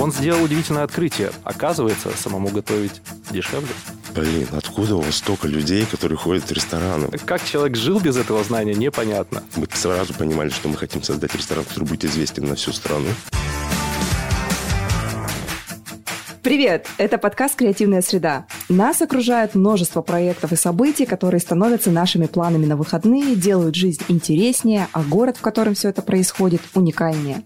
Он сделал удивительное открытие. Оказывается, самому готовить дешевле. Блин, откуда у вас столько людей, которые ходят в рестораны? Как человек жил без этого знания, непонятно. Мы сразу понимали, что мы хотим создать ресторан, который будет известен на всю страну. Привет! Это подкаст «Креативная среда». Нас окружает множество проектов и событий, которые становятся нашими планами на выходные, делают жизнь интереснее, а город, в котором все это происходит, уникальнее.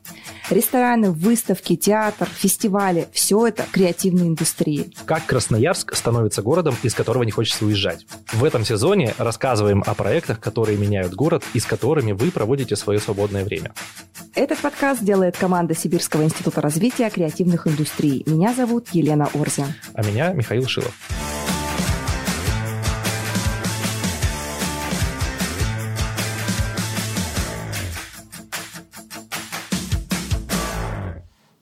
Рестораны, выставки, театр, фестивали – все это креативные индустрии. Как Красноярск становится городом, из которого не хочется уезжать. В этом сезоне рассказываем о проектах, которые меняют город и с которыми вы проводите свое свободное время. Этот подкаст делает команда Сибирского института развития креативных индустрий. Меня зовут зовут Елена Орзя. А меня Михаил Шилов.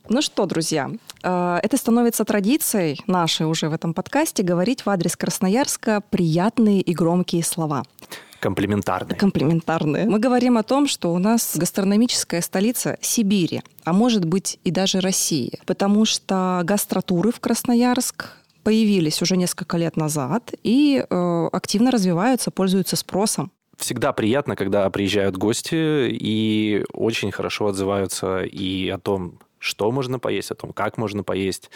Ну что, друзья, э, это становится традицией нашей уже в этом подкасте говорить в адрес Красноярска приятные и громкие слова. Комплементарные. Комплементарные. Мы говорим о том, что у нас гастрономическая столица Сибири, а может быть и даже России, потому что гастротуры в Красноярск появились уже несколько лет назад и э, активно развиваются, пользуются спросом всегда приятно, когда приезжают гости и очень хорошо отзываются и о том, что можно поесть, о том, как можно поесть,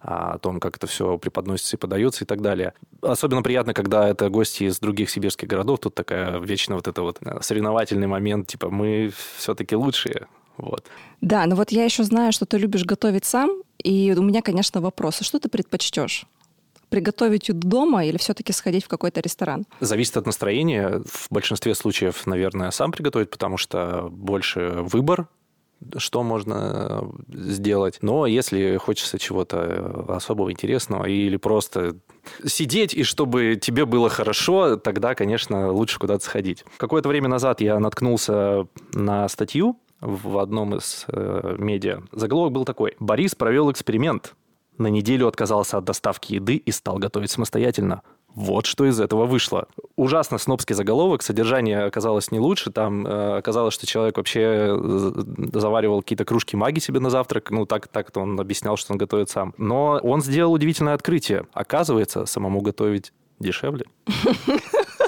о том, как это все преподносится и подается и так далее. Особенно приятно, когда это гости из других сибирских городов. Тут такая вечно вот это вот э, соревновательный момент, типа мы все-таки лучшие. Вот. Да, но вот я еще знаю, что ты любишь готовить сам, и у меня, конечно, вопрос, а что ты предпочтешь? приготовить дома или все-таки сходить в какой-то ресторан? Зависит от настроения. В большинстве случаев, наверное, сам приготовить, потому что больше выбор что можно э, сделать. Но если хочется чего-то э, особого интересного или просто сидеть, и чтобы тебе было хорошо, тогда, конечно, лучше куда-то сходить. Какое-то время назад я наткнулся на статью в одном из э, медиа. Заголовок был такой. Борис провел эксперимент. На неделю отказался от доставки еды и стал готовить самостоятельно. Вот что из этого вышло. Ужасно снобский заголовок, содержание оказалось не лучше. Там э, оказалось, что человек вообще э, заваривал какие-то кружки маги себе на завтрак. Ну, так, так-то он объяснял, что он готовит сам. Но он сделал удивительное открытие. Оказывается, самому готовить дешевле.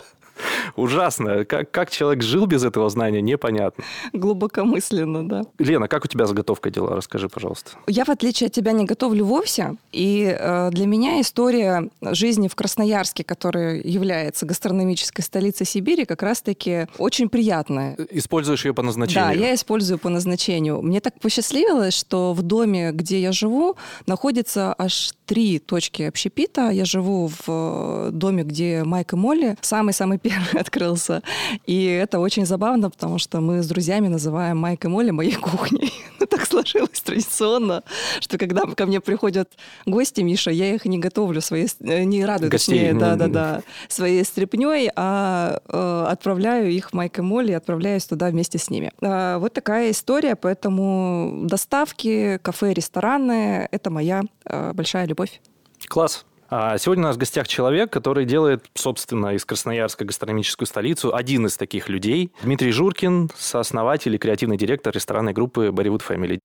ужасно. Как, как человек жил без этого знания, непонятно. Глубокомысленно, да. Лена, как у тебя заготовка дела? Расскажи, пожалуйста. Я, в отличие от тебя, не готовлю вовсе. И э, для меня история жизни в Красноярске, который является гастрономической столицей Сибири, как раз-таки очень приятная. Используешь ее по назначению? Да, я использую по назначению. Мне так посчастливилось, что в доме, где я живу, находится аж три точки общепита. Я живу в э, доме, где Майк и Молли, самый-самый первый открылся. И это очень забавно, потому что мы с друзьями называем Майк и Молли моей кухней. Ну, так сложилось традиционно, что когда ко мне приходят гости, Миша, я их не готовлю, свои, э, не радую, Гостей, точнее, да-да-да, своей стряпней, а э, отправляю их в Майк и Молли и отправляюсь туда вместе с ними. Э, вот такая история, поэтому доставки, кафе, рестораны — это моя э, большая любовь. Класс. А сегодня у нас в гостях человек, который делает, собственно, из Красноярска гастрономическую столицу. Один из таких людей. Дмитрий Журкин, сооснователь и креативный директор ресторанной группы Bollywood Family.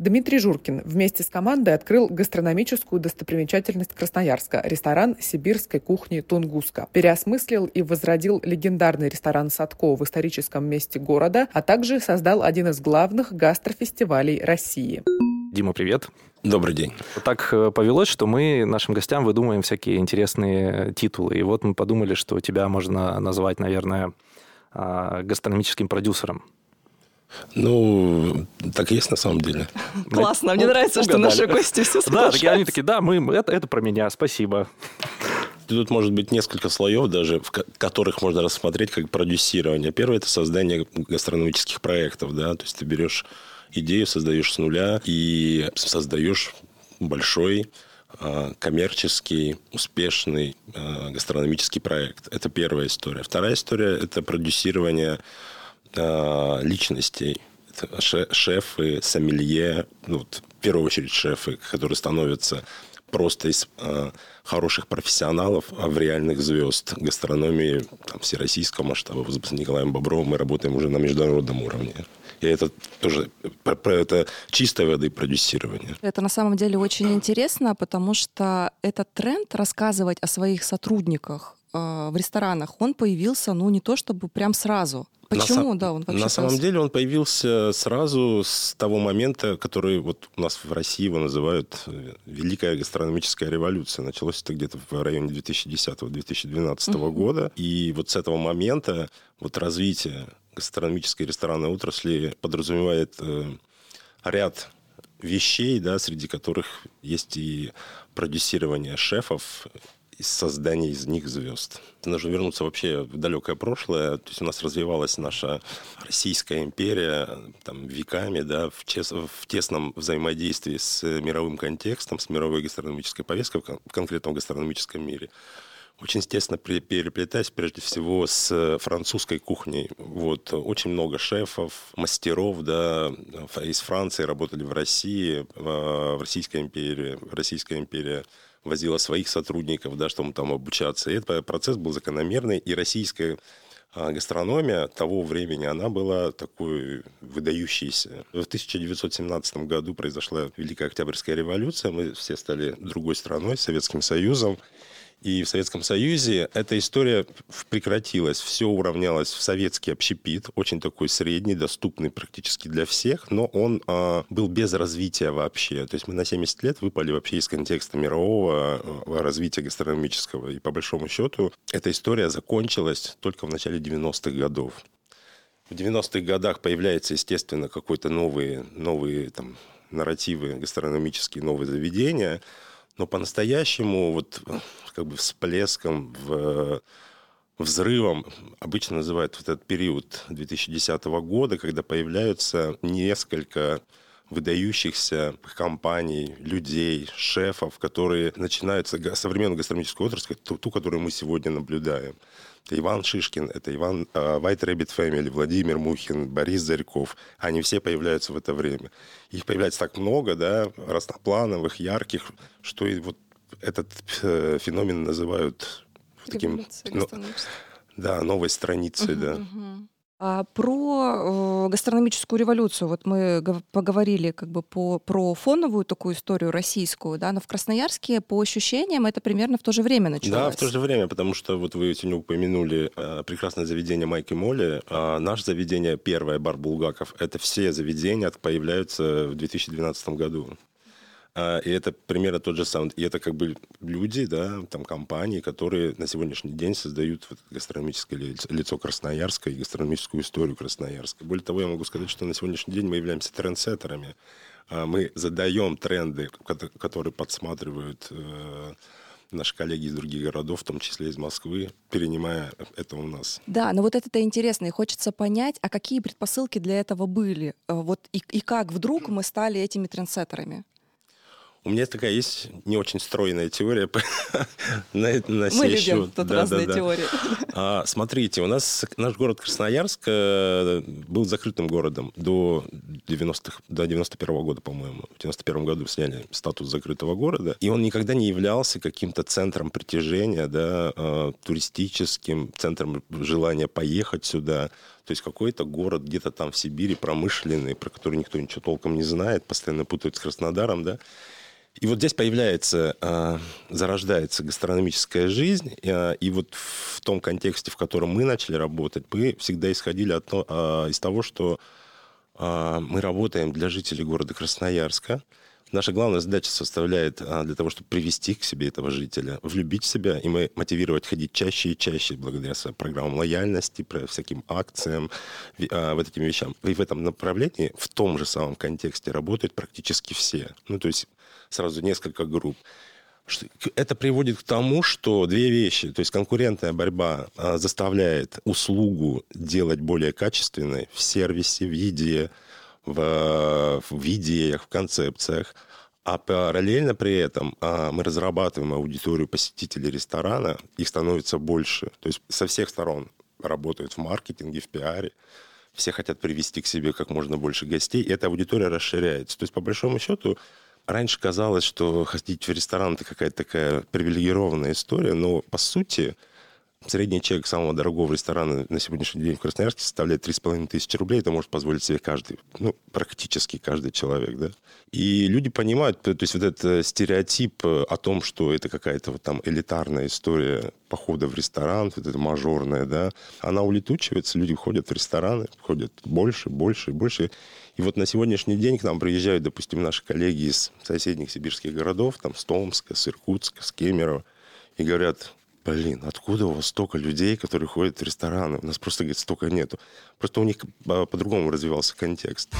Дмитрий Журкин вместе с командой открыл гастрономическую достопримечательность Красноярска – ресторан сибирской кухни «Тунгуска». Переосмыслил и возродил легендарный ресторан «Садко» в историческом месте города, а также создал один из главных гастрофестивалей России. Дима, привет. Добрый день. Так э, повелось, что мы нашим гостям выдумываем всякие интересные титулы. И вот мы подумали, что тебя можно назвать, наверное, а, гастрономическим продюсером. Ну, так и есть на самом деле. Классно, мне нравится, что наши гости все Да, такие, они такие, да, мы, это, это про меня, спасибо. Тут может быть несколько слоев даже, в которых можно рассмотреть как продюсирование. Первое – это создание гастрономических проектов, да, то есть ты берешь идею создаешь с нуля и создаешь большой а, коммерческий, успешный а, гастрономический проект. Это первая история. Вторая история – это продюсирование а, личностей. Это шефы, сомелье, ну, вот, в первую очередь шефы, которые становятся просто из хороших профессионалов, а в реальных звезд гастрономии там, всероссийского масштаба. С Николаем Бобровым мы работаем уже на международном уровне. И это тоже про, это чистой воды продюсирование. Это на самом деле очень интересно, потому что этот тренд рассказывать о своих сотрудниках э, в ресторанах, он появился, ну, не то чтобы прям сразу. Почему, на, да, он вообще На самом деле он появился сразу с того момента, который вот у нас в России его называют э, Великая гастрономическая революция. Началось это где-то в районе 2010-2012 угу. года. И вот с этого момента вот развитие гастрономической ресторанной отрасли подразумевает э, ряд вещей, да, среди которых есть и продюсирование шефов, создание из них звезд. Нужно вернуться вообще в далекое прошлое. То есть у нас развивалась наша Российская империя там, веками, да, в, чес, в тесном взаимодействии с мировым контекстом, с мировой гастрономической повесткой в конкретном гастрономическом мире очень естественно переплетаясь прежде всего с французской кухней. Вот, очень много шефов, мастеров да, из Франции работали в России, в Российской империи. Российская империя возила своих сотрудников, да, чтобы там обучаться. И этот процесс был закономерный, и российская а, гастрономия того времени, она была такой выдающейся. В 1917 году произошла Великая Октябрьская революция, мы все стали другой страной, Советским Союзом. И в Советском Союзе эта история прекратилась. Все уравнялось в советский общепит, очень такой средний, доступный практически для всех, но он а, был без развития вообще. То есть мы на 70 лет выпали вообще из контекста мирового а, развития гастрономического. И по большому счету эта история закончилась только в начале 90-х годов. В 90-х годах появляется, естественно, какой-то новые, новые там, нарративы гастрономические, новые заведения – но по-настоящему вот как бы всплеском, в, взрывом обычно называют вот этот период 2010 года, когда появляются несколько выдающихся компаний, людей, шефов, которые начинаются современную гастрономическую отрасль, ту, ту, которую мы сегодня наблюдаем. Это Иван Шишкин, это Иван uh, White Rabbit Family, Владимир Мухин, Борис Зарьков. Они все появляются в это время. Их появляется так много, да, разноплановых, ярких, что и вот этот э, феномен называют таким... Ну, да, новой страницей, uh-huh, да. Uh-huh. А про э, гастрономическую революцию, вот мы поговорили как бы по, про фоновую такую историю российскую, да, но в Красноярске по ощущениям это примерно в то же время началось. Да, в то же время, потому что вот вы сегодня упомянули э, прекрасное заведение Майки Молли, а наше заведение первое, бар Булгаков, это все заведения появляются в 2012 году. А, и это примерно тот же саунд. И это как бы люди, да, там компании, которые на сегодняшний день создают вот гастрономическое лицо Красноярска и гастрономическую историю Красноярска. Более того, я могу сказать, что на сегодняшний день мы являемся трендсеттерами. А, мы задаем тренды, которые подсматривают э, наши коллеги из других городов, в том числе из Москвы, перенимая это у нас. Да, но вот это интересно, и хочется понять, а какие предпосылки для этого были? Э, вот и, и как вдруг мы стали этими трендсеттерами? У меня такая есть не очень стройная теория на, на Мы любим счет. тут да, разные да, да. теории. А, смотрите, у нас наш город Красноярск э, был закрытым городом до 90-х, до 91 -го года, по-моему. В 91 году сняли статус закрытого города. И он никогда не являлся каким-то центром притяжения, да, э, туристическим, центром желания поехать сюда. То есть какой-то город где-то там в Сибири промышленный, про который никто ничего толком не знает, постоянно путают с Краснодаром, да. И вот здесь появляется, э, зарождается гастрономическая жизнь, э, и вот в том контексте, в котором мы начали работать, мы всегда исходили от, э, из того, что мы работаем для жителей города Красноярска. Наша главная задача составляет для того, чтобы привести к себе этого жителя, влюбить в себя, и мы мотивировать ходить чаще и чаще благодаря своим программам лояльности, всяким акциям, вот этим вещам. И в этом направлении, в том же самом контексте работают практически все. Ну, то есть сразу несколько групп. Это приводит к тому, что две вещи, то есть конкурентная борьба а, заставляет услугу делать более качественной в сервисе, в еде, в, в идеях, в концепциях, а параллельно при этом а, мы разрабатываем аудиторию посетителей ресторана, их становится больше. То есть со всех сторон работают в маркетинге, в пиаре. Все хотят привести к себе как можно больше гостей, и эта аудитория расширяется. То есть, по большому счету, Раньше казалось, что ходить в ресторан – это какая-то такая привилегированная история, но, по сути, Средний чек самого дорогого ресторана на сегодняшний день в Красноярске составляет 3,5 тысячи рублей. Это может позволить себе каждый, ну, практически каждый человек, да. И люди понимают, то есть вот этот стереотип о том, что это какая-то вот там элитарная история похода в ресторан, вот это мажорная, да, она улетучивается, люди ходят в рестораны, ходят больше, больше больше. И вот на сегодняшний день к нам приезжают, допустим, наши коллеги из соседних сибирских городов, там, с Томска, с Иркутска, с Кемерово, и говорят, блин, откуда у вас столько людей, которые ходят в рестораны? У нас просто, говорит, столько нету. Просто у них по-другому развивался контекст.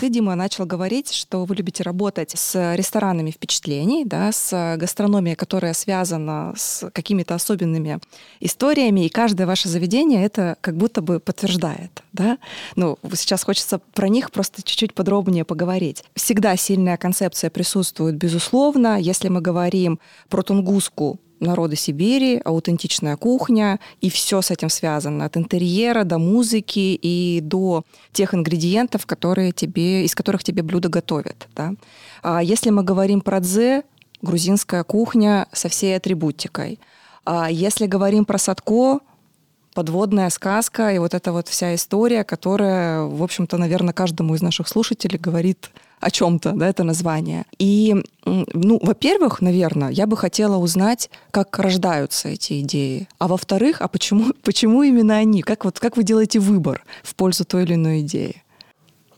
Ты, Дима, начал говорить, что вы любите работать с ресторанами впечатлений, да, с гастрономией, которая связана с какими-то особенными историями, и каждое ваше заведение это как будто бы подтверждает. Да? Ну, сейчас хочется про них просто чуть-чуть подробнее поговорить. Всегда сильная концепция присутствует, безусловно. Если мы говорим про Тунгуску, народы Сибири, аутентичная кухня, и все с этим связано, от интерьера до музыки и до тех ингредиентов, которые тебе, из которых тебе блюдо готовят. Да? А если мы говорим про дзе, грузинская кухня со всей атрибутикой. А если говорим про садко, подводная сказка и вот эта вот вся история, которая, в общем-то, наверное, каждому из наших слушателей говорит о чем-то, да, это название. И, ну, во-первых, наверное, я бы хотела узнать, как рождаются эти идеи. А во-вторых, а почему, почему именно они? Как, вот, как вы делаете выбор в пользу той или иной идеи?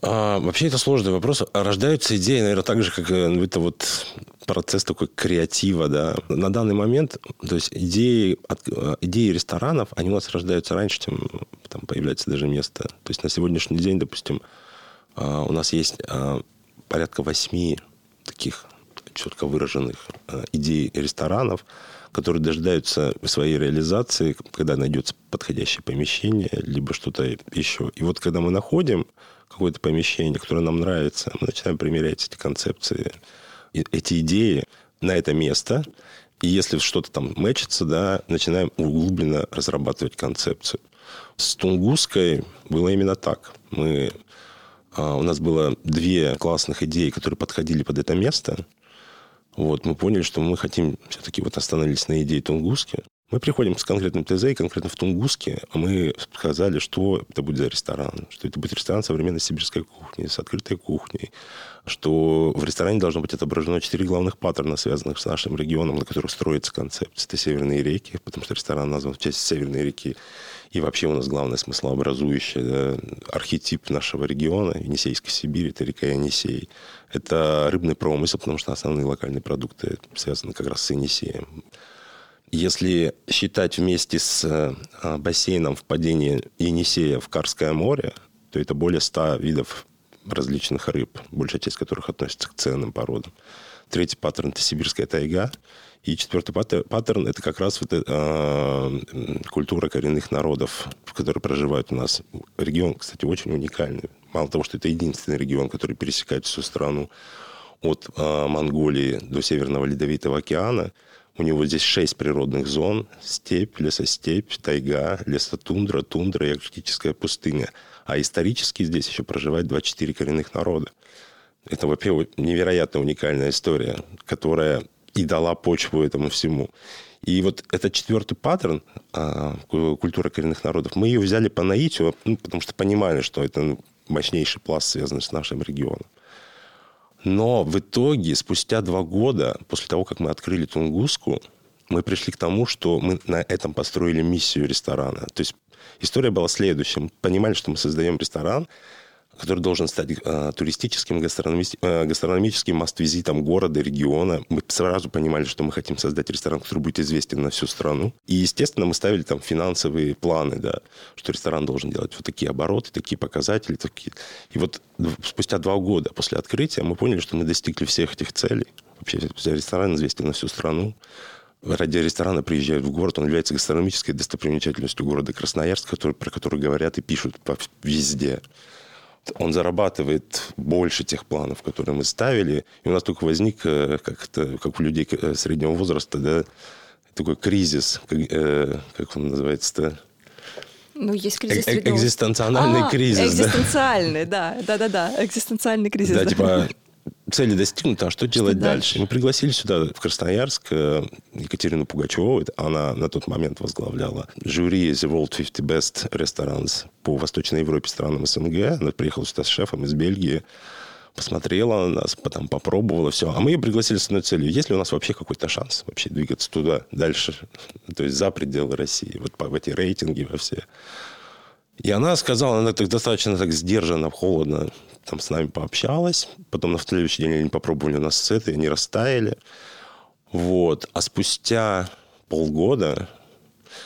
А, вообще это сложный вопрос. А рождаются идеи, наверное, так же, как э, это вот процесс такой креатива, да. На данный момент, то есть идеи, от, э, идеи ресторанов, они у нас рождаются раньше, чем там появляется даже место. То есть на сегодняшний день, допустим, а, у нас есть а, порядка восьми таких четко выраженных э, идей ресторанов, которые дожидаются своей реализации, когда найдется подходящее помещение, либо что-то еще. И вот когда мы находим какое-то помещение, которое нам нравится, мы начинаем примерять эти концепции, эти идеи на это место. И если что-то там мэчится, да, начинаем углубленно разрабатывать концепцию. С Тунгусской было именно так. Мы у нас было две классных идеи, которые подходили под это место. Вот, мы поняли, что мы хотим все-таки вот остановились на идее Тунгуски. Мы приходим с конкретным ТЗ, и конкретно в Тунгуске мы сказали, что это будет за ресторан, что это будет ресторан современной сибирской кухни, с открытой кухней, что в ресторане должно быть отображено четыре главных паттерна, связанных с нашим регионом, на которых строится концепция. Это северные реки, потому что ресторан назван в честь Северной реки. И вообще у нас главное смыслообразующее да, архетип нашего региона, Енисейской Сибири, это река Енисей. Это рыбный промысел, потому что основные локальные продукты связаны как раз с Енисеем. Если считать вместе с а, бассейном впадения Енисея в Карское море, то это более 100 видов различных рыб, большая часть которых относится к ценным породам. Третий паттерн – это сибирская тайга. И четвертый паттерн – это как раз вот, э, культура коренных народов, которые проживают у нас. Регион, кстати, очень уникальный. Мало того, что это единственный регион, который пересекает всю страну от э, Монголии до Северного Ледовитого океана. У него здесь шесть природных зон. Степь, лесостепь, тайга, лесотундра, тундра и арктическая пустыня. А исторически здесь еще проживает 24 коренных народа. Это, во-первых, невероятно уникальная история, которая и дала почву этому всему. И вот этот четвертый паттерн а, культуры коренных народов, мы ее взяли по наитию, ну, потому что понимали, что это ну, мощнейший пласт, связанный с нашим регионом. Но в итоге, спустя два года, после того, как мы открыли Тунгуску, мы пришли к тому, что мы на этом построили миссию ресторана. То есть история была следующая. Мы понимали, что мы создаем ресторан, который должен стать э, туристическим, гастрономическим, э, гастрономическим маст-визитом города, региона. Мы сразу понимали, что мы хотим создать ресторан, который будет известен на всю страну. И, естественно, мы ставили там финансовые планы, да, что ресторан должен делать вот такие обороты, такие показатели. Такие. И вот спустя два года после открытия мы поняли, что мы достигли всех этих целей. Вообще ресторан известен на всю страну ради ресторана приезжают в город, он является гастрономической достопримечательностью города Красноярск, который, про который говорят и пишут везде он зарабатывает больше тех планов, которые мы ставили. И у нас только возник, э, как, это, как у людей э, среднего возраста, да, такой кризис, как, э, как он называется-то? Ну, есть кризис э Экзистенциональный а, кризис. Экзистенциальный, да. Да-да-да, экзистенциальный кризис. Да, да. типа цели достигнуты, а что, что делать дальше? дальше? Мы пригласили сюда, в Красноярск, э, Екатерину Пугачеву. Она на тот момент возглавляла жюри The World 50 Best Restaurants по Восточной Европе, странам СНГ. Она приехала сюда с шефом из Бельгии посмотрела на нас, потом попробовала все. А мы ее пригласили с одной целью. Есть ли у нас вообще какой-то шанс вообще двигаться туда, дальше, то есть за пределы России, вот по, в эти рейтинги во все. И она сказала, она так достаточно так сдержанно, холодно там с нами пообщалась. Потом на следующий день они попробовали у нас сеты, они растаяли. Вот. А спустя полгода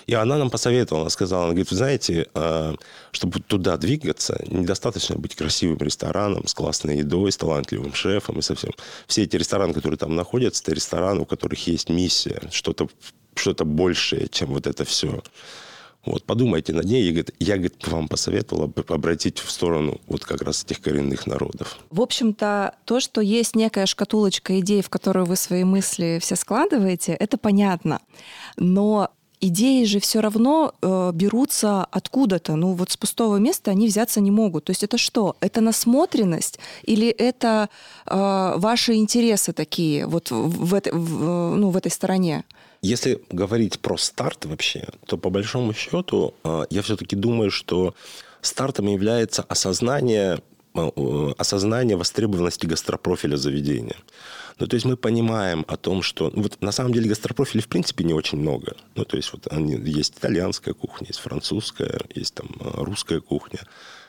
и она нам посоветовала, она сказала, она говорит, вы знаете, а, чтобы туда двигаться, недостаточно быть красивым рестораном с классной едой, с талантливым шефом и совсем. Все эти рестораны, которые там находятся, это рестораны, у которых есть миссия, что-то что большее, чем вот это все. Вот, подумайте над ней. Я, говорит, я говорит, вам посоветовала обратить в сторону вот как раз этих коренных народов. В общем-то, то, что есть некая шкатулочка идей, в которую вы свои мысли все складываете, это понятно. Но идеи же все равно э, берутся откуда-то. Ну вот с пустого места они взяться не могут. То есть это что? Это насмотренность или это э, ваши интересы такие вот в, в, в, ну, в этой стороне? Если говорить про старт вообще, то по большому счету э, я все-таки думаю, что стартом является осознание э, осознание востребованности гастропрофиля заведения. Ну, то есть мы понимаем о том, что... Ну, вот на самом деле гастропрофилей в принципе не очень много. Ну, то есть вот они, есть итальянская кухня, есть французская, есть там э, русская кухня,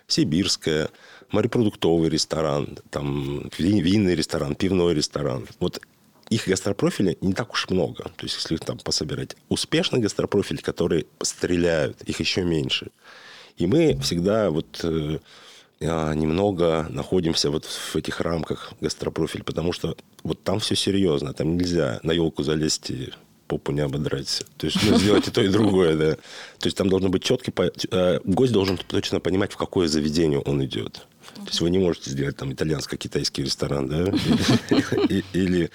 сибирская, морепродуктовый ресторан, там винный ресторан, пивной ресторан. Вот их гастропрофили не так уж много. То есть, если их там пособирать. Успешный гастропрофиль, которые стреляют, их еще меньше. И мы всегда вот э, а, немного находимся вот в этих рамках гастропрофиль, потому что вот там все серьезно, там нельзя на елку залезть и попу не ободрать. То есть ну, сделать и то, и другое, да. То есть там должно быть четкий... Э, гость должен точно понимать, в какое заведение он идет. То есть вы не можете сделать там итальянско-китайский ресторан, да, или а,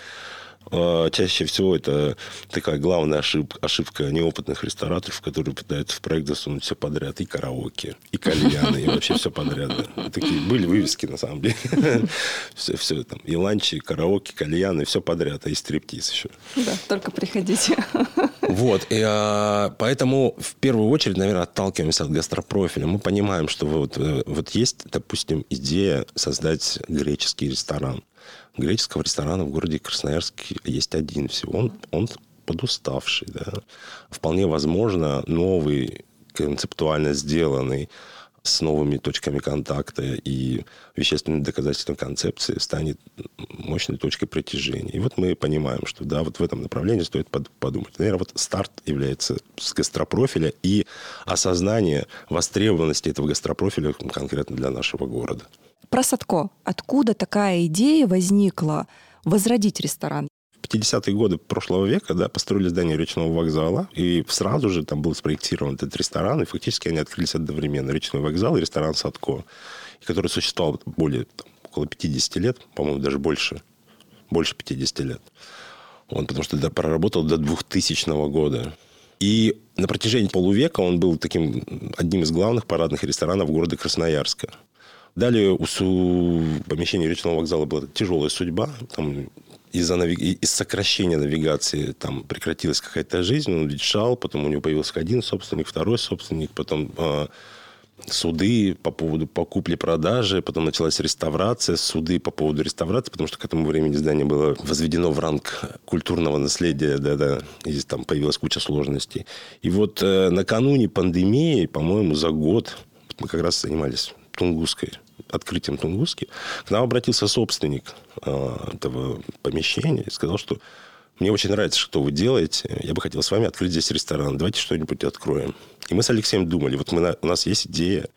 чаще всего это такая главная ошибка, ошибка неопытных рестораторов, которые пытаются в проект засунуть все подряд. И караоке, и кальяны, и вообще все подряд. Такие были вывески, на самом деле. Все, все там. И ланчи, и караоке, кальяны, все подряд. А и стриптиз еще. Да, только приходите. Вот. И, а, поэтому в первую очередь, наверное, отталкиваемся от гастропрофиля. Мы понимаем, что вот, э, вот есть, допустим, идея создать греческий ресторан греческого ресторана в городе Красноярске есть один всего. Он, он подуставший, да. Вполне возможно, новый, концептуально сделанный, с новыми точками контакта и вещественным доказательством концепции станет мощной точкой притяжения. И вот мы понимаем, что да, вот в этом направлении стоит подумать. Наверное, вот старт является с гастропрофиля и осознание востребованности этого гастропрофиля конкретно для нашего города. Про Садко. Откуда такая идея возникла возродить ресторан? В 50-е годы прошлого века да, построили здание речного вокзала, и сразу же там был спроектирован этот ресторан, и фактически они открылись одновременно. Речной вокзал и ресторан Садко, который существовал более там, около 50 лет, по-моему, даже больше, больше 50 лет. Он потому что да, проработал до 2000 года. И на протяжении полувека он был таким одним из главных парадных ресторанов города Красноярска. Далее у помещения речного вокзала была тяжелая судьба. Там из-за навиг... из сокращения навигации там прекратилась какая-то жизнь, он ветшал, потом у него появился один собственник, второй собственник, потом э, суды по поводу покупли-продажи, потом началась реставрация, суды по поводу реставрации, потому что к этому времени здание было возведено в ранг культурного наследия, да-да, и там появилась куча сложностей. И вот э, накануне пандемии, по-моему, за год мы как раз занимались Тунгусской, открытием Тунгуски, к нам обратился собственник э, этого помещения и сказал, что мне очень нравится, что вы делаете. Я бы хотел с вами открыть здесь ресторан. Давайте что-нибудь откроем. И мы с Алексеем думали, вот мы, у нас есть идея,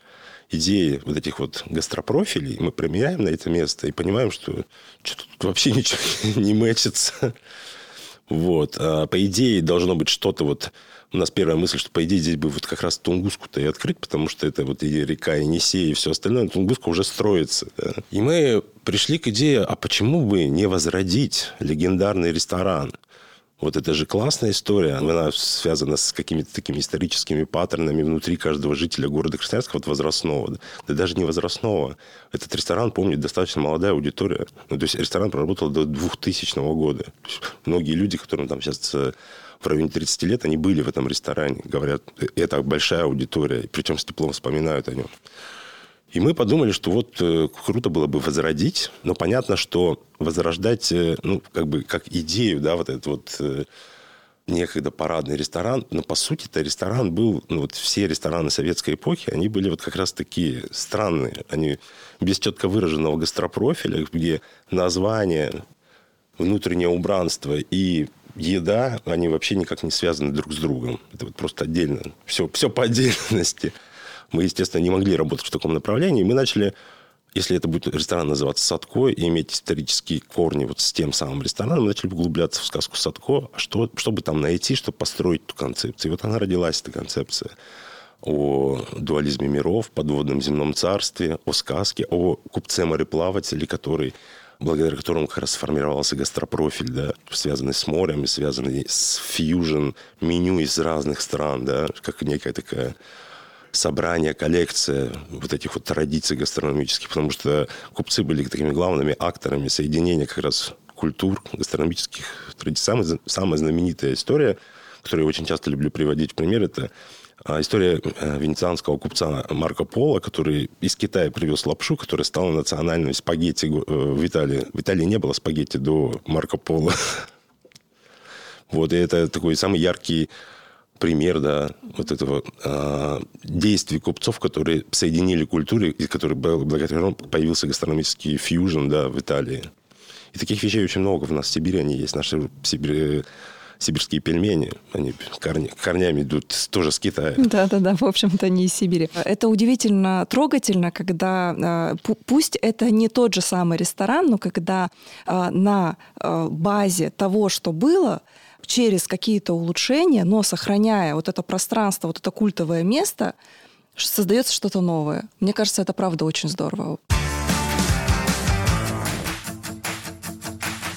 идеи вот этих вот гастропрофилей, мы примеряем на это место и понимаем, что что-то тут вообще ничего не мэчится. Вот. А по идее должно быть что-то вот у нас первая мысль, что, по идее, здесь бы вот как раз Тунгуску-то и открыть, потому что это вот и река Енисей, и все остальное. Тунгуска уже строится. Да. И мы пришли к идее, а почему бы не возродить легендарный ресторан? Вот это же классная история. Она связана с какими-то такими историческими паттернами внутри каждого жителя города Красноярска, вот возрастного. Да даже не возрастного. Этот ресторан помнит достаточно молодая аудитория. Ну, то есть ресторан проработал до 2000 года. многие люди, которым там сейчас э, в районе 30 лет, они были в этом ресторане. Говорят, «Э, это большая аудитория. Причем с теплом вспоминают о нем. И мы подумали, что вот э, круто было бы возродить, но понятно, что возрождать, э, ну, как бы, как идею, да, вот этот вот некогда парадный ресторан, но по сути это ресторан был, ну вот все рестораны советской эпохи, они были вот как раз такие странные, они без четко выраженного гастропрофиля, где название, внутреннее убранство и еда, они вообще никак не связаны друг с другом. Это вот просто отдельно. Все, все по отдельности. Мы, естественно, не могли работать в таком направлении. Мы начали, если это будет ресторан называться Садко, и иметь исторические корни вот с тем самым рестораном, мы начали углубляться в сказку Садко, а что, чтобы там найти, чтобы построить эту концепцию. И вот она родилась, эта концепция о дуализме миров, подводном земном царстве, о сказке, о купце-мореплавателе, который благодаря которому как раз сформировался гастропрофиль, да, связанный с морем, связанный с фьюжн меню из разных стран, да, как некая такая собрание, коллекция вот этих вот традиций гастрономических, потому что купцы были такими главными акторами соединения как раз культур гастрономических традиций. Самая, самая знаменитая история, которую я очень часто люблю приводить в пример, это история э, венецианского купца Марко Поло, который из Китая привез лапшу, которая стала национальной спагетти э, в Италии. В Италии не было спагетти до Марко Поло. Вот, и это такой самый яркий пример да, вот этого э, действий купцов, которые соединили культуры, и которые, благодаря появился гастрономический фьюжн да, в Италии. И таких вещей очень много в нас в Сибири. Они есть. Наши Сибирь, сибирские пельмени, они корня, корнями идут тоже с Китая. Да-да-да, в общем-то, не из Сибири. Это удивительно трогательно, когда пусть это не тот же самый ресторан, но когда на базе того, что было, через какие-то улучшения, но сохраняя вот это пространство, вот это культовое место, создается что-то новое. Мне кажется, это правда очень здорово.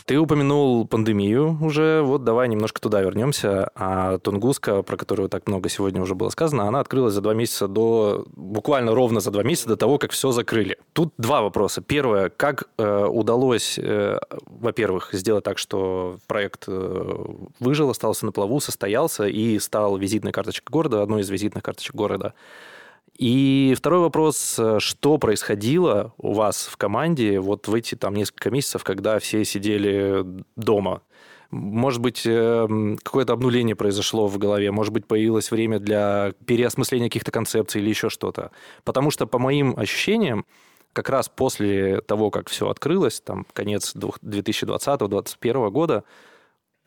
Ты упомянул пандемию уже, вот давай немножко туда вернемся. А Тунгуска, про которую так много сегодня уже было сказано, она открылась за два месяца до, буквально ровно за два месяца до того, как все закрыли. Тут два вопроса. Первое, как э, удалось, э, во-первых, сделать так, что проект э, выжил, остался на плаву, состоялся и стал визитной карточкой города, одной из визитных карточек города. И второй вопрос, что происходило у вас в команде вот в эти там несколько месяцев, когда все сидели дома? Может быть, эм, какое-то обнуление произошло в голове, может быть, появилось время для переосмысления каких-то концепций или еще что-то. Потому что, по моим ощущениям, как раз после того, как все открылось, там, конец 2020-2021 года,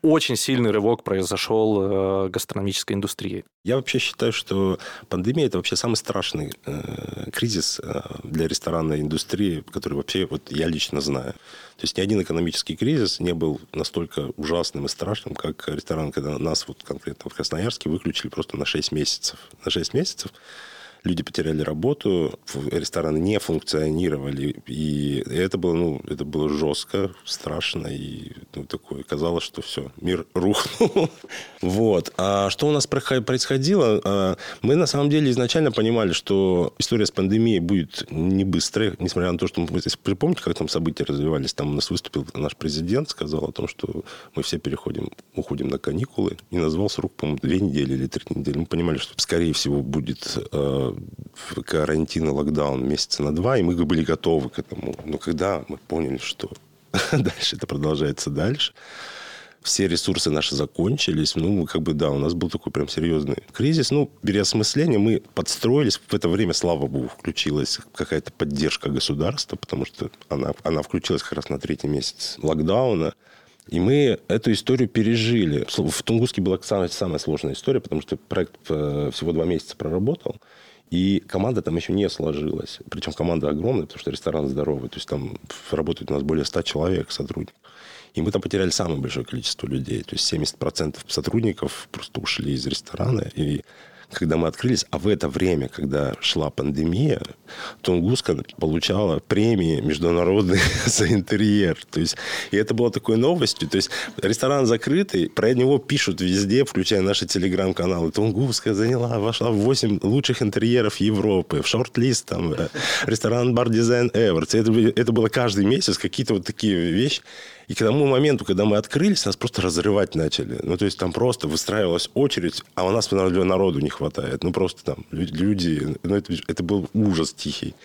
очень сильный рывок произошел э, гастрономической индустрии. Я вообще считаю, что пандемия это вообще самый страшный э, кризис э, для ресторанной индустрии, который вообще вот я лично знаю. То есть ни один экономический кризис не был настолько ужасным и страшным, как ресторан, когда нас вот конкретно в Красноярске выключили просто на 6 месяцев. На 6 месяцев люди потеряли работу, рестораны не функционировали, и это было, ну, это было жестко, страшно, и ну, такое, казалось, что все, мир рухнул. вот. А что у нас происходило? А, мы, на самом деле, изначально понимали, что история с пандемией будет не быстрая, несмотря на то, что, мы, если вы помните, как там события развивались, там у нас выступил наш президент, сказал о том, что мы все переходим, уходим на каникулы, и назвал срок, по-моему, две недели или три недели. Мы понимали, что, скорее всего, будет а, карантин и локдаун месяца на два, и мы были готовы к этому. Но когда мы поняли, что дальше это продолжается дальше, все ресурсы наши закончились. Ну, как бы, да, у нас был такой прям серьезный кризис. Ну, переосмысление, мы подстроились. В это время, слава богу, включилась какая-то поддержка государства, потому что она, она включилась как раз на третий месяц локдауна. И мы эту историю пережили. В Тунгуске была самая, самая сложная история, потому что проект э, всего два месяца проработал. И команда там еще не сложилась. Причем команда огромная, потому что ресторан здоровый. То есть там работает у нас более 100 человек сотрудников. И мы там потеряли самое большое количество людей. То есть 70% сотрудников просто ушли из ресторана. И когда мы открылись, а в это время, когда шла пандемия, Тунгуска получала премии международные за интерьер. То есть, и это было такой новостью. То есть ресторан закрытый, про него пишут везде, включая наши телеграм-каналы. Тунгуска заняла, вошла в 8 лучших интерьеров Европы, в шорт-лист там, э, ресторан Бар Дизайн Эверс. Это, это было каждый месяц какие-то вот такие вещи. И к тому моменту, когда мы открылись, нас просто разрывать начали. Ну, то есть там просто выстраивалась очередь, а у нас народу не хватает. Ну, просто там люди... Ну, это, это был ужас тихий.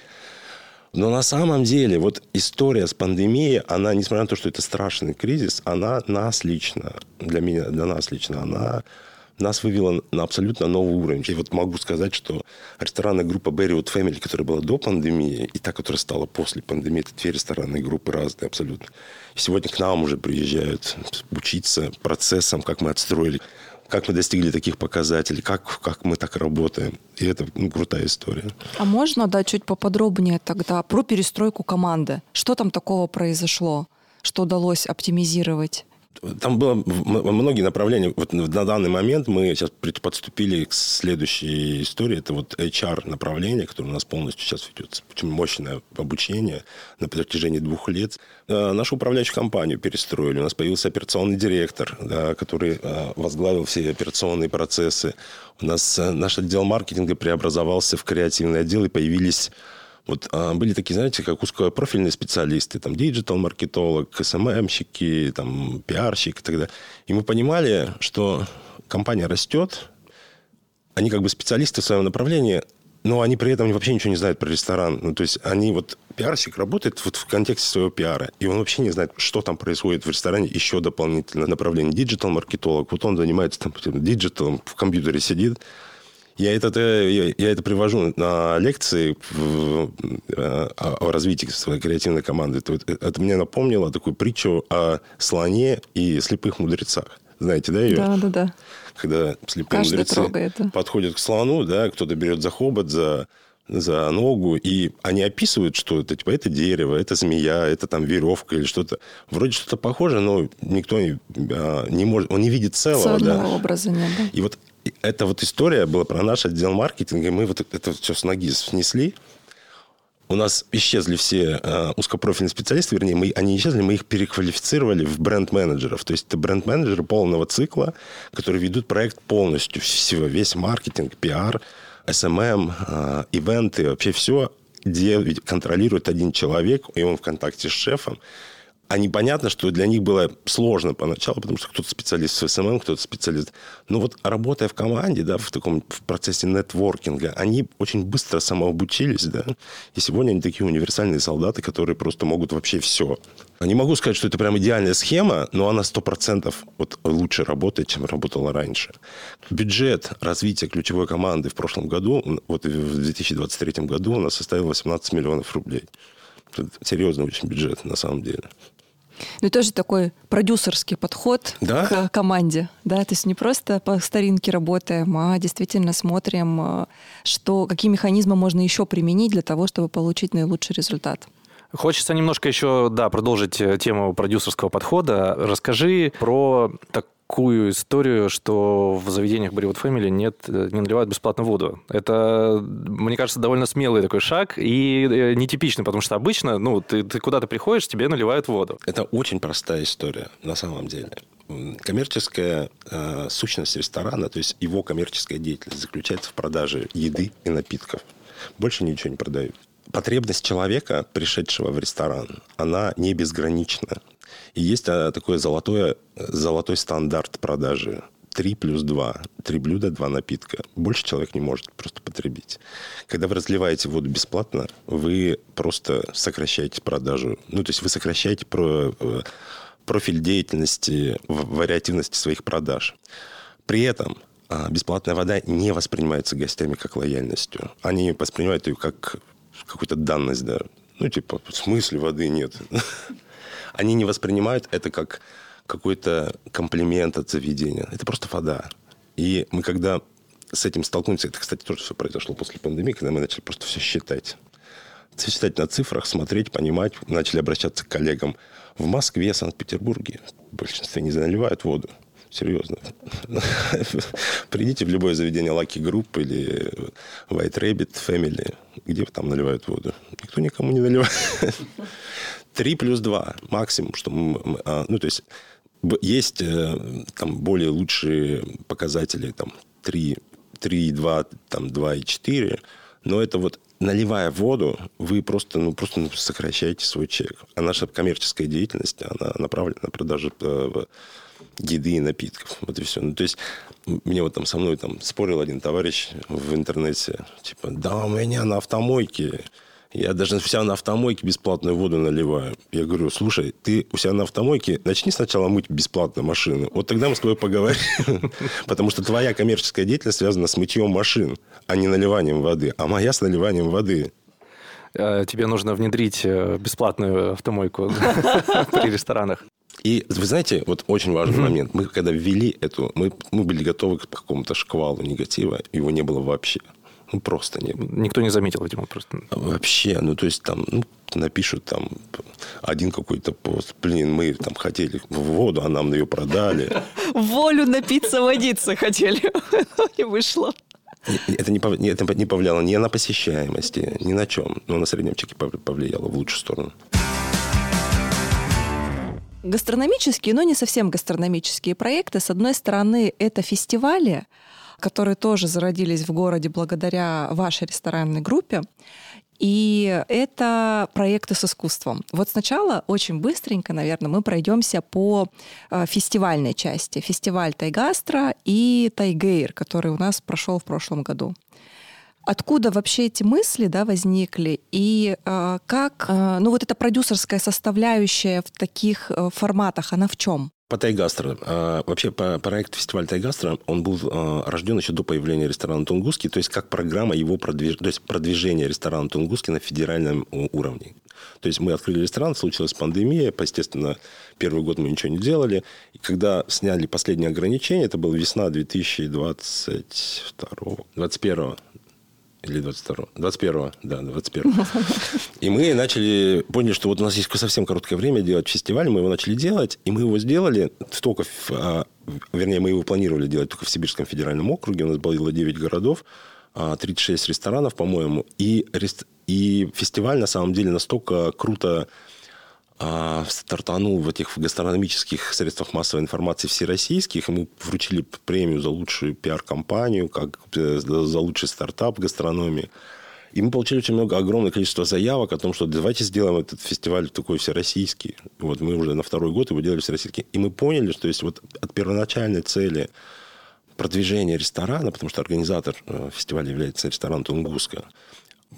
Но на самом деле вот история с пандемией, она, несмотря на то, что это страшный кризис, она нас лично, для меня, для нас лично, она нас вывела на абсолютно новый уровень. Я вот могу сказать, что ресторанная группа Berrywood Family, которая была до пандемии, и та, которая стала после пандемии, это две ресторанные группы разные абсолютно. Сегодня к нам уже приезжают учиться процессам, как мы отстроили как мы достигли таких показателей, как, как мы так работаем. И это ну, крутая история. А можно, да, чуть поподробнее тогда про перестройку команды? Что там такого произошло, что удалось оптимизировать? Там было многие направления. Вот на данный момент мы сейчас подступили к следующей истории. Это вот HR направление, которое у нас полностью сейчас ведется. Очень мощное обучение на протяжении двух лет. Э, нашу управляющую компанию перестроили. У нас появился операционный директор, да, который э, возглавил все операционные процессы. У нас э, наш отдел маркетинга преобразовался в креативный отдел, и появились вот а, были такие, знаете, как узкопрофильные специалисты, там, диджитал-маркетолог, СММщики, там, пиарщик и так далее. И мы понимали, что компания растет, они как бы специалисты в своем направлении, но они при этом вообще ничего не знают про ресторан. Ну, то есть они вот... Пиарщик работает вот в контексте своего пиара, и он вообще не знает, что там происходит в ресторане, еще дополнительное направление. Digital-маркетолог, вот он занимается там digital ом, в компьютере сидит, я это, э, я это привожу на лекции в, э, о, развитии своей креативной команды. Это, это мне напомнило такую притчу о слоне и слепых мудрецах. Знаете, да, ее? Да, да, да. Когда слепые Каждый мудрецы трогает. подходят к слону, да, кто-то берет за хобот, за за ногу, и они описывают, что это, типа, это дерево, это змея, это там веревка или что-то. Вроде что-то похоже, но никто не, а, не может, он не видит целого. Целого да. образа нет, да? И вот эта вот история была про наш отдел маркетинга, и мы вот это все с ноги снесли. У нас исчезли все э, узкопрофильные специалисты, вернее, мы, они исчезли, мы их переквалифицировали в бренд-менеджеров. То есть это бренд-менеджеры полного цикла, которые ведут проект полностью, всего, весь маркетинг, пиар, SMM, э, ивенты, вообще все, где контролирует один человек, и он в контакте с шефом а непонятно, что для них было сложно поначалу, потому что кто-то специалист в SMM, кто-то специалист. Но вот работая в команде, да, в таком в процессе нетворкинга, они очень быстро самообучились, да, и сегодня они такие универсальные солдаты, которые просто могут вообще все. Не могу сказать, что это прям идеальная схема, но она сто процентов вот лучше работает, чем работала раньше. Бюджет развития ключевой команды в прошлом году, вот в 2023 году у нас составил 18 миллионов рублей. Это серьезный очень бюджет, на самом деле. Ну, тоже такой продюсерский подход да? к команде. Да? То есть не просто по старинке работаем, а действительно смотрим, э, что, какие механизмы можно еще применить для того, чтобы получить наилучший результат. Хочется немножко еще, да, продолжить э, тему продюсерского подхода. Расскажи про так, такую историю, что в заведениях Bollywood Family нет, э, не наливают бесплатно воду. Это, мне кажется, довольно смелый такой шаг и э, нетипичный, потому что обычно, ну, ты, ты куда-то приходишь, тебе наливают воду. Это очень простая история, на самом деле. Коммерческая э, сущность ресторана, то есть его коммерческая деятельность заключается в продаже еды и напитков. Больше ничего не продают. Потребность человека, пришедшего в ресторан, она не безгранична. И есть а, такой золотой, золотой стандарт продажи. три плюс два, Три блюда, два напитка. Больше человек не может просто потребить. Когда вы разливаете воду бесплатно, вы просто сокращаете продажу. Ну, то есть вы сокращаете про, э, профиль деятельности, вариативности своих продаж. При этом а, бесплатная вода не воспринимается гостями как лояльностью. Они воспринимают ее как какую-то данность, да. Ну, типа, в смысле воды нет? они не воспринимают это как какой-то комплимент от заведения. Это просто вода. И мы когда с этим столкнулись, это, кстати, тоже все произошло после пандемии, когда мы начали просто все считать. Все считать на цифрах, смотреть, понимать, начали обращаться к коллегам. В Москве, Санкт-Петербурге в большинстве не заливают воду. Серьезно. Придите в любое заведение Lucky Group или White Rabbit Family, где там наливают воду. Никто никому не наливает. Три плюс два максимум, что мы, а, ну, то есть есть э, там более лучшие показатели, там 3, 3 2, там 2 и 4, но это вот наливая воду, вы просто, ну, просто сокращаете свой чек. А наша коммерческая деятельность, она направлена на продажу э, еды и напитков. Вот и все. Ну, то есть, мне вот там со мной там спорил один товарищ в интернете, типа, да, у меня на автомойке я даже у себя на автомойке бесплатную воду наливаю. Я говорю, слушай, ты у себя на автомойке начни сначала мыть бесплатно машину. Вот тогда мы с тобой поговорим. Потому что твоя коммерческая деятельность связана с мытьем машин, а не наливанием воды. А моя с наливанием воды. Э, тебе нужно внедрить э, бесплатную автомойку при ресторанах. И вы знаете, вот очень важный момент. Мы когда ввели эту, мы, мы были готовы к какому-то шквалу негатива, его не было вообще. Ну, просто не Никто не заметил, видимо, просто. Вообще, ну, то есть там, ну, напишут там один какой-то пост. Блин, мы там хотели в воду, а нам ее продали. Волю напиться водиться хотели. Не вышло. Это не, это не повлияло ни на посещаемости, ни на чем. Но на среднем чеке повлияло в лучшую сторону. Гастрономические, но не совсем гастрономические проекты. С одной стороны, это фестивали, которые тоже зародились в городе благодаря вашей ресторанной группе. И это проекты с искусством. Вот сначала очень быстренько, наверное, мы пройдемся по э, фестивальной части. Фестиваль Тайгастро и Тайгейр, который у нас прошел в прошлом году. Откуда вообще эти мысли да, возникли и э, как, э, ну вот эта продюсерская составляющая в таких э, форматах, она в чем? По Тайгастро. А, вообще, проект фестиваль Тайгастро, он был а, рожден еще до появления ресторана Тунгуски, то есть как программа его продвиж... то есть продвижения ресторана Тунгуски на федеральном уровне. То есть мы открыли ресторан, случилась пандемия, естественно, первый год мы ничего не делали. И когда сняли последние ограничения, это была весна 2022 21 или 22 21 да, 21 И мы начали, поняли, что вот у нас есть совсем короткое время делать фестиваль, мы его начали делать, и мы его сделали только, в, а, вернее, мы его планировали делать только в Сибирском федеральном округе, у нас было 9 городов, 36 а, ресторанов, по-моему, и, и фестиваль на самом деле настолько круто стартанул в этих гастрономических средствах массовой информации всероссийских. Ему вручили премию за лучшую пиар-компанию, как э, за лучший стартап гастрономии. И мы получили очень много, огромное количество заявок о том, что давайте сделаем этот фестиваль такой всероссийский. Вот мы уже на второй год его делали всероссийский. И мы поняли, что есть вот от первоначальной цели продвижения ресторана, потому что организатор э, фестиваля является ресторан Тунгуска,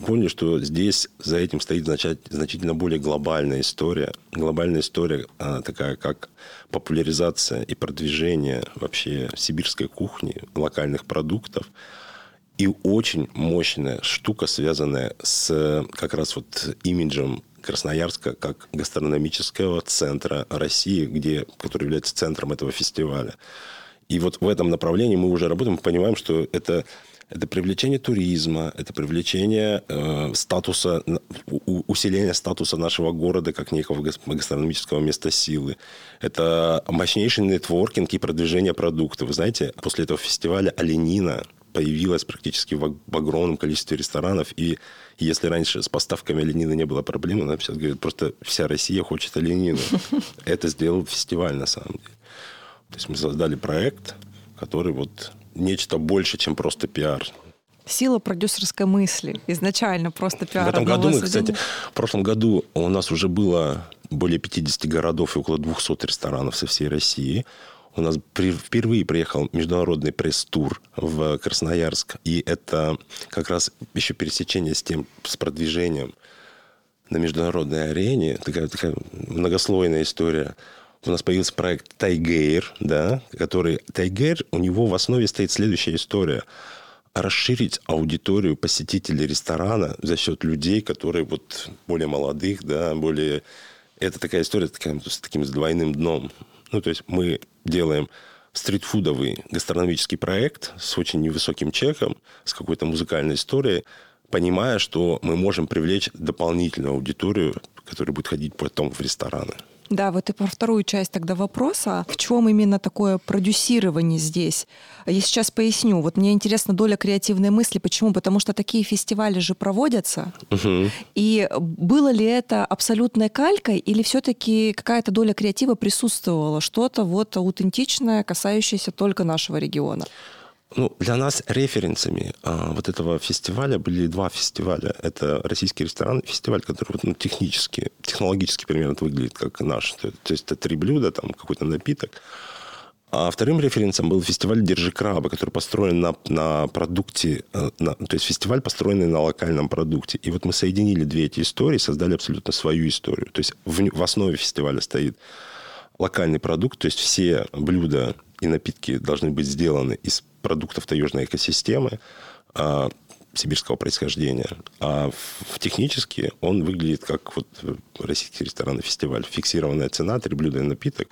поняли, что здесь за этим стоит значительно более глобальная история. Глобальная история а, такая, как популяризация и продвижение вообще сибирской кухни, локальных продуктов. И очень мощная штука, связанная с как раз вот имиджем Красноярска как гастрономического центра России, где, который является центром этого фестиваля. И вот в этом направлении мы уже работаем, понимаем, что это это привлечение туризма, это привлечение э, статуса, у, усиление статуса нашего города как некого гастрономического места силы. Это мощнейший нетворкинг и продвижение продукта. Вы знаете, после этого фестиваля оленина появилась практически в, в огромном количестве ресторанов. И если раньше с поставками оленины не было проблем, она сейчас говорит, просто вся Россия хочет оленину. Это сделал фестиваль на самом деле. То есть мы создали проект, который вот нечто больше, чем просто пиар. Сила продюсерской мысли. Изначально просто пиар. В этом году мы, кстати, в прошлом году у нас уже было более 50 городов и около 200 ресторанов со всей России. У нас впервые приехал международный пресс-тур в Красноярск. И это как раз еще пересечение с тем, с продвижением на международной арене. Такая, такая многослойная история у нас появился проект Тайгейр, да, который... Тайгейр, у него в основе стоит следующая история. Расширить аудиторию посетителей ресторана за счет людей, которые вот более молодых, да, более... Это такая история такая, с таким с двойным дном. Ну, то есть мы делаем стритфудовый гастрономический проект с очень невысоким чеком, с какой-то музыкальной историей, понимая, что мы можем привлечь дополнительную аудиторию, которая будет ходить потом в рестораны. Да, вот и про вторую часть тогда вопроса. В чем именно такое продюсирование здесь? Я сейчас поясню. Вот мне интересна доля креативной мысли. Почему? Потому что такие фестивали же проводятся. Угу. И было ли это абсолютной калькой или все-таки какая-то доля креатива присутствовала? Что-то вот аутентичное, касающееся только нашего региона? Ну, для нас референсами а, вот этого фестиваля были два фестиваля. Это российский ресторан, фестиваль, который вот, ну, технически, технологически примерно выглядит как наш. То, то есть это три блюда, там какой-то напиток. А вторым референсом был фестиваль «Держи краба», который построен на, на продукте, э, на, то есть фестиваль, построенный на локальном продукте. И вот мы соединили две эти истории, создали абсолютно свою историю. То есть в, в основе фестиваля стоит локальный продукт, то есть все блюда и напитки должны быть сделаны из продуктов таежной экосистемы а, сибирского происхождения. А в, технически он выглядит как вот российский ресторанный фестиваль. Фиксированная цена, три блюда и напиток.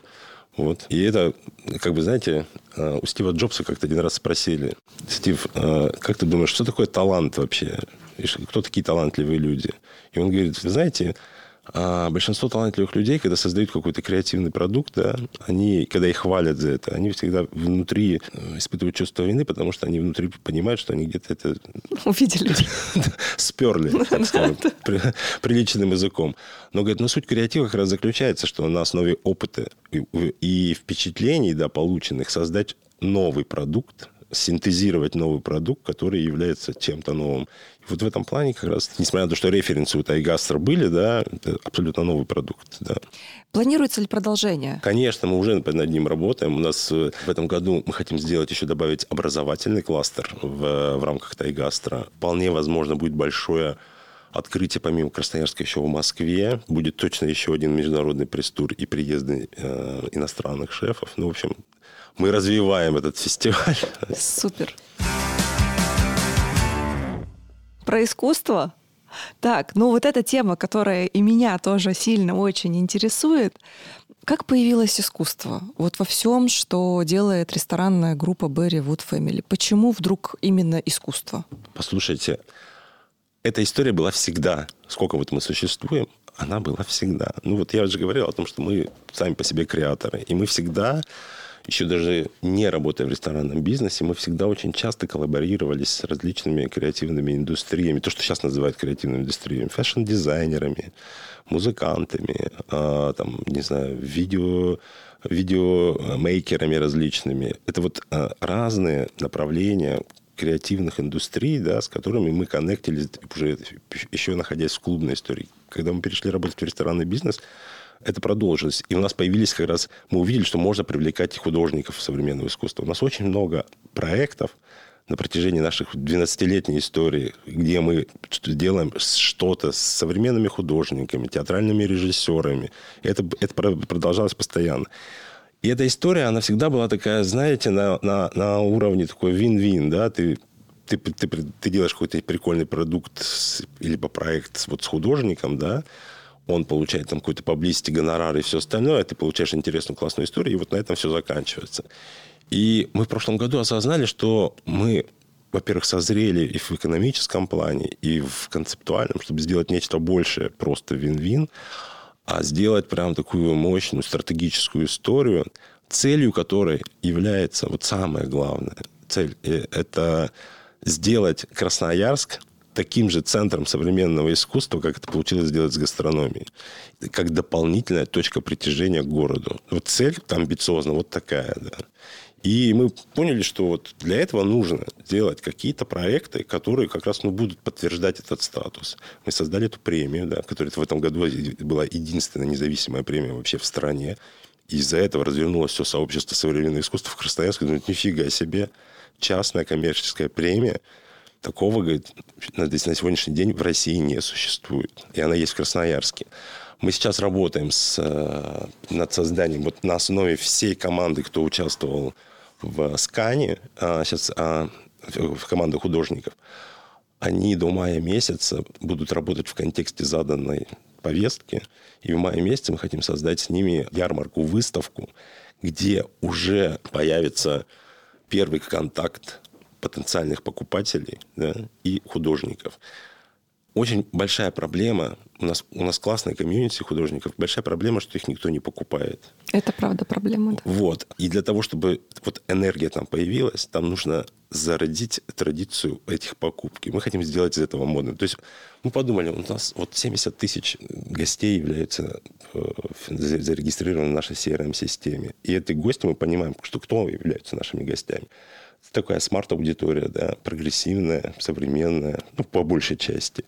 Вот. И это, как бы, знаете, а, у Стива Джобса как-то один раз спросили, Стив, а, как ты думаешь, что такое талант вообще? Кто такие талантливые люди? И он говорит, вы знаете, а большинство талантливых людей, когда создают какой-то креативный продукт, да, они, когда их хвалят за это, они всегда внутри э, испытывают чувство вины, потому что они внутри понимают, что они где-то это... Увидели. Сперли, так скажем, приличным языком. Но, говорит, ну, суть креатива как раз заключается, что на основе опыта и впечатлений, да, полученных, создать новый продукт, синтезировать новый продукт, который является чем-то новым. Вот в этом плане как раз, несмотря на то, что референсы у Тайгастер были, да, это абсолютно новый продукт. Да. Планируется ли продолжение? Конечно, мы уже над ним работаем. У нас э, в этом году мы хотим сделать еще добавить образовательный кластер в, в рамках Тайгастра. Вполне возможно будет большое открытие помимо Красноярска еще в Москве. Будет точно еще один международный пресс-тур и приезды э, иностранных шефов. Ну, в общем, мы развиваем этот фестиваль. Супер. Про искусство? Так, ну вот эта тема, которая и меня тоже сильно очень интересует. Как появилось искусство? Вот во всем, что делает ресторанная группа Berry Wood Family. Почему вдруг именно искусство? Послушайте, эта история была всегда. Сколько вот мы существуем, она была всегда. Ну вот я уже говорил о том, что мы сами по себе креаторы. И мы всегда еще даже не работая в ресторанном бизнесе, мы всегда очень часто коллаборировались с различными креативными индустриями, то, что сейчас называют креативными индустриями, фэшн-дизайнерами, музыкантами, а, там, не знаю, видео, видеомейкерами различными. Это вот а, разные направления креативных индустрий, да, с которыми мы коннектились уже еще находясь в клубной истории. Когда мы перешли работать в ресторанный бизнес, это продолжилось. И у нас появились как раз... Мы увидели, что можно привлекать художников современного искусства. У нас очень много проектов на протяжении наших 12-летней истории, где мы делаем что-то с современными художниками, театральными режиссерами. Это, это продолжалось постоянно. И эта история, она всегда была такая, знаете, на, на, на уровне такой вин-вин, да, ты ты, ты, ты делаешь какой-то прикольный продукт либо проект вот с художником, да, он получает там какой-то поблизости гонорар и все остальное, ты получаешь интересную, классную историю, и вот на этом все заканчивается. И мы в прошлом году осознали, что мы, во-первых, созрели и в экономическом плане, и в концептуальном, чтобы сделать нечто большее, просто вин-вин, а сделать прям такую мощную стратегическую историю, целью которой является вот самое главное, цель э, – это сделать Красноярск – таким же центром современного искусства, как это получилось сделать с гастрономией. Как дополнительная точка притяжения к городу. Вот цель амбициозна вот такая, да. И мы поняли, что вот для этого нужно сделать какие-то проекты, которые как раз ну, будут подтверждать этот статус. Мы создали эту премию, да, которая в этом году была единственная независимая премия вообще в стране. Из-за этого развернулось все сообщество современного искусства в Красноярске. Думают, нифига себе, частная коммерческая премия – Такого, говорит, на, сегодняшний день в России не существует. И она есть в Красноярске. Мы сейчас работаем с, э, над созданием, вот на основе всей команды, кто участвовал в Скане, а, сейчас а, в команде художников, они до мая месяца будут работать в контексте заданной повестки. И в мае месяце мы хотим создать с ними ярмарку, выставку, где уже появится первый контакт потенциальных покупателей да, и художников. очень большая проблема. У нас, у нас классная комьюнити художников. Большая проблема, что их никто не покупает. Это правда проблема, да. Вот. И для того, чтобы вот энергия там появилась, там нужно зародить традицию этих покупки. Мы хотим сделать из этого модным. То есть мы подумали, у нас вот 70 тысяч гостей являются э, зарегистрированы в нашей CRM-системе. И эти гости мы понимаем, что кто являются нашими гостями такая смарт-аудитория, да, прогрессивная, современная, ну, по большей части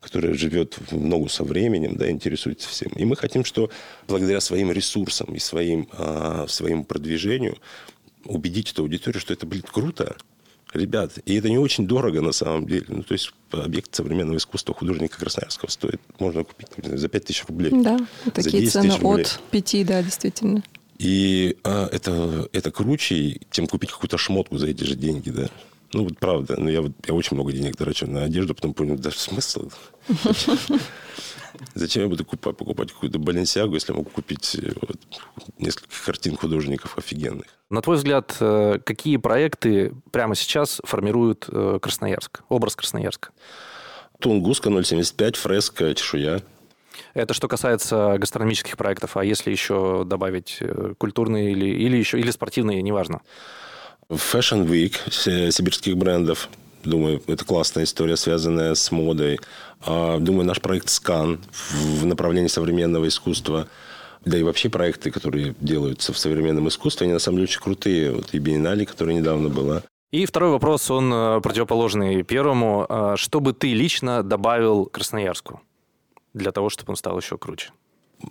которая живет в ногу со временем, да, интересуется всем. И мы хотим, что благодаря своим ресурсам и своим, а, своему продвижению убедить эту аудиторию, что это, блин, круто, ребят. И это не очень дорого на самом деле. Ну, то есть объект современного искусства художника Красноярского стоит, можно купить за 5 тысяч рублей. Да, такие цены от 5, да, действительно. И а, это, это круче, чем купить какую-то шмотку за эти же деньги, да. Ну, вот правда. Ну, я, вот, я очень много денег трачу на одежду, потом понял, да смысл? Зачем я буду покупать, покупать какую-то Баленсиагу, если я могу купить э, вот, несколько картин художников офигенных? На твой взгляд, э, какие проекты прямо сейчас формируют э, Красноярск, образ Красноярска? Тунгуска 075, фреска, чешуя. Это что касается гастрономических проектов, а если еще добавить э, культурные или, или еще или спортивные, неважно. Fashion Week сибирских брендов. Думаю, это классная история, связанная с модой. А, думаю, наш проект «Скан» в направлении современного искусства да и вообще проекты, которые делаются в современном искусстве, они на самом деле очень крутые. Вот и Биеннале, которая недавно была. И второй вопрос, он э, противоположный первому. А, что бы ты лично добавил Красноярску? Для того, чтобы он стал еще круче?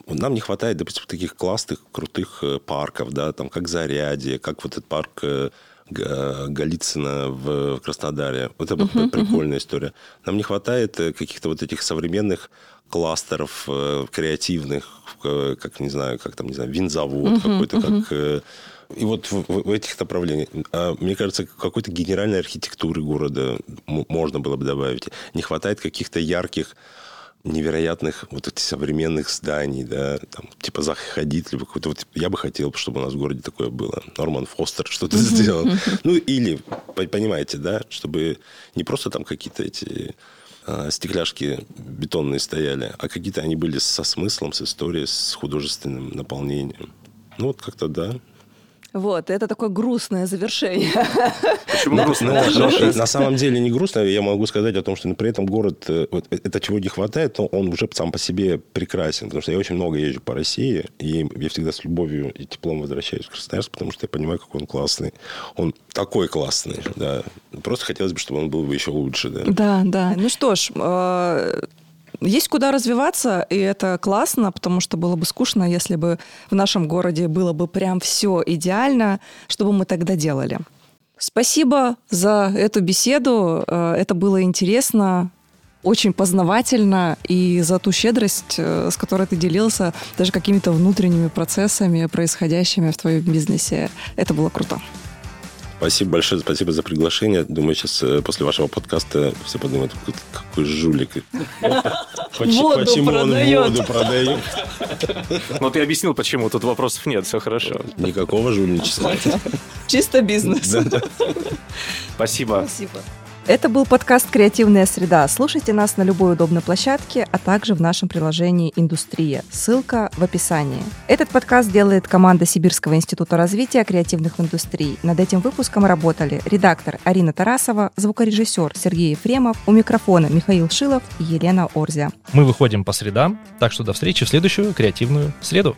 Нам не хватает, допустим, таких классных, крутых э, парков, да, там, как Зарядье, как вот этот парк э, Голицына в Краснодаре. Вот это uh-huh, прикольная uh-huh. история. Нам не хватает э, каких-то вот этих современных кластеров креативных, как, не знаю, как там, не знаю, винзавод uh-huh, какой-то, uh-huh. как... И вот в, в этих направлениях, а, мне кажется, какой-то генеральной архитектуры города можно было бы добавить. Не хватает каких-то ярких невероятных вот этих современных зданий, да, там, типа Зах Хадид, либо какой-то вот, я бы хотел, чтобы у нас в городе такое было. Норман Фостер что-то сделал. Ну, или, понимаете, да, чтобы не просто там какие-то эти а, стекляшки бетонные стояли, а какие-то они были со смыслом, с историей, с художественным наполнением. Ну, вот как-то, да, вот, это такое грустное завершение. Почему грустное? На самом деле не грустно. Я могу сказать о том, что при этом город, э, вот, э, это чего не хватает, но он уже сам по себе прекрасен. Потому что я очень много езжу по России, и я всегда с любовью и теплом возвращаюсь в Красноярск, потому что я понимаю, какой он классный. Он такой классный, да. Просто хотелось бы, чтобы он был бы еще лучше, да. Да, да. Ну что ж, э, есть куда развиваться, и это классно, потому что было бы скучно, если бы в нашем городе было бы прям все идеально, что бы мы тогда делали. Спасибо за эту беседу. Э, это было интересно, очень познавательно и за ту щедрость, э, с которой ты делился даже какими-то внутренними процессами, происходящими в твоем бизнесе. Это было круто. Спасибо большое, спасибо за приглашение. Думаю, сейчас э, после вашего подкаста все подумают, какой жулик. Почему он воду продает? Ну, ты объяснил, почему. Тут вопросов нет, все хорошо. Никакого жульничества. Чисто бизнес. Спасибо. Спасибо. Это был подкаст «Креативная среда». Слушайте нас на любой удобной площадке, а также в нашем приложении «Индустрия». Ссылка в описании. Этот подкаст делает команда Сибирского института развития креативных индустрий. Над этим выпуском работали редактор Арина Тарасова, звукорежиссер Сергей Ефремов, у микрофона Михаил Шилов и Елена Орзя. Мы выходим по средам, так что до встречи в следующую креативную среду.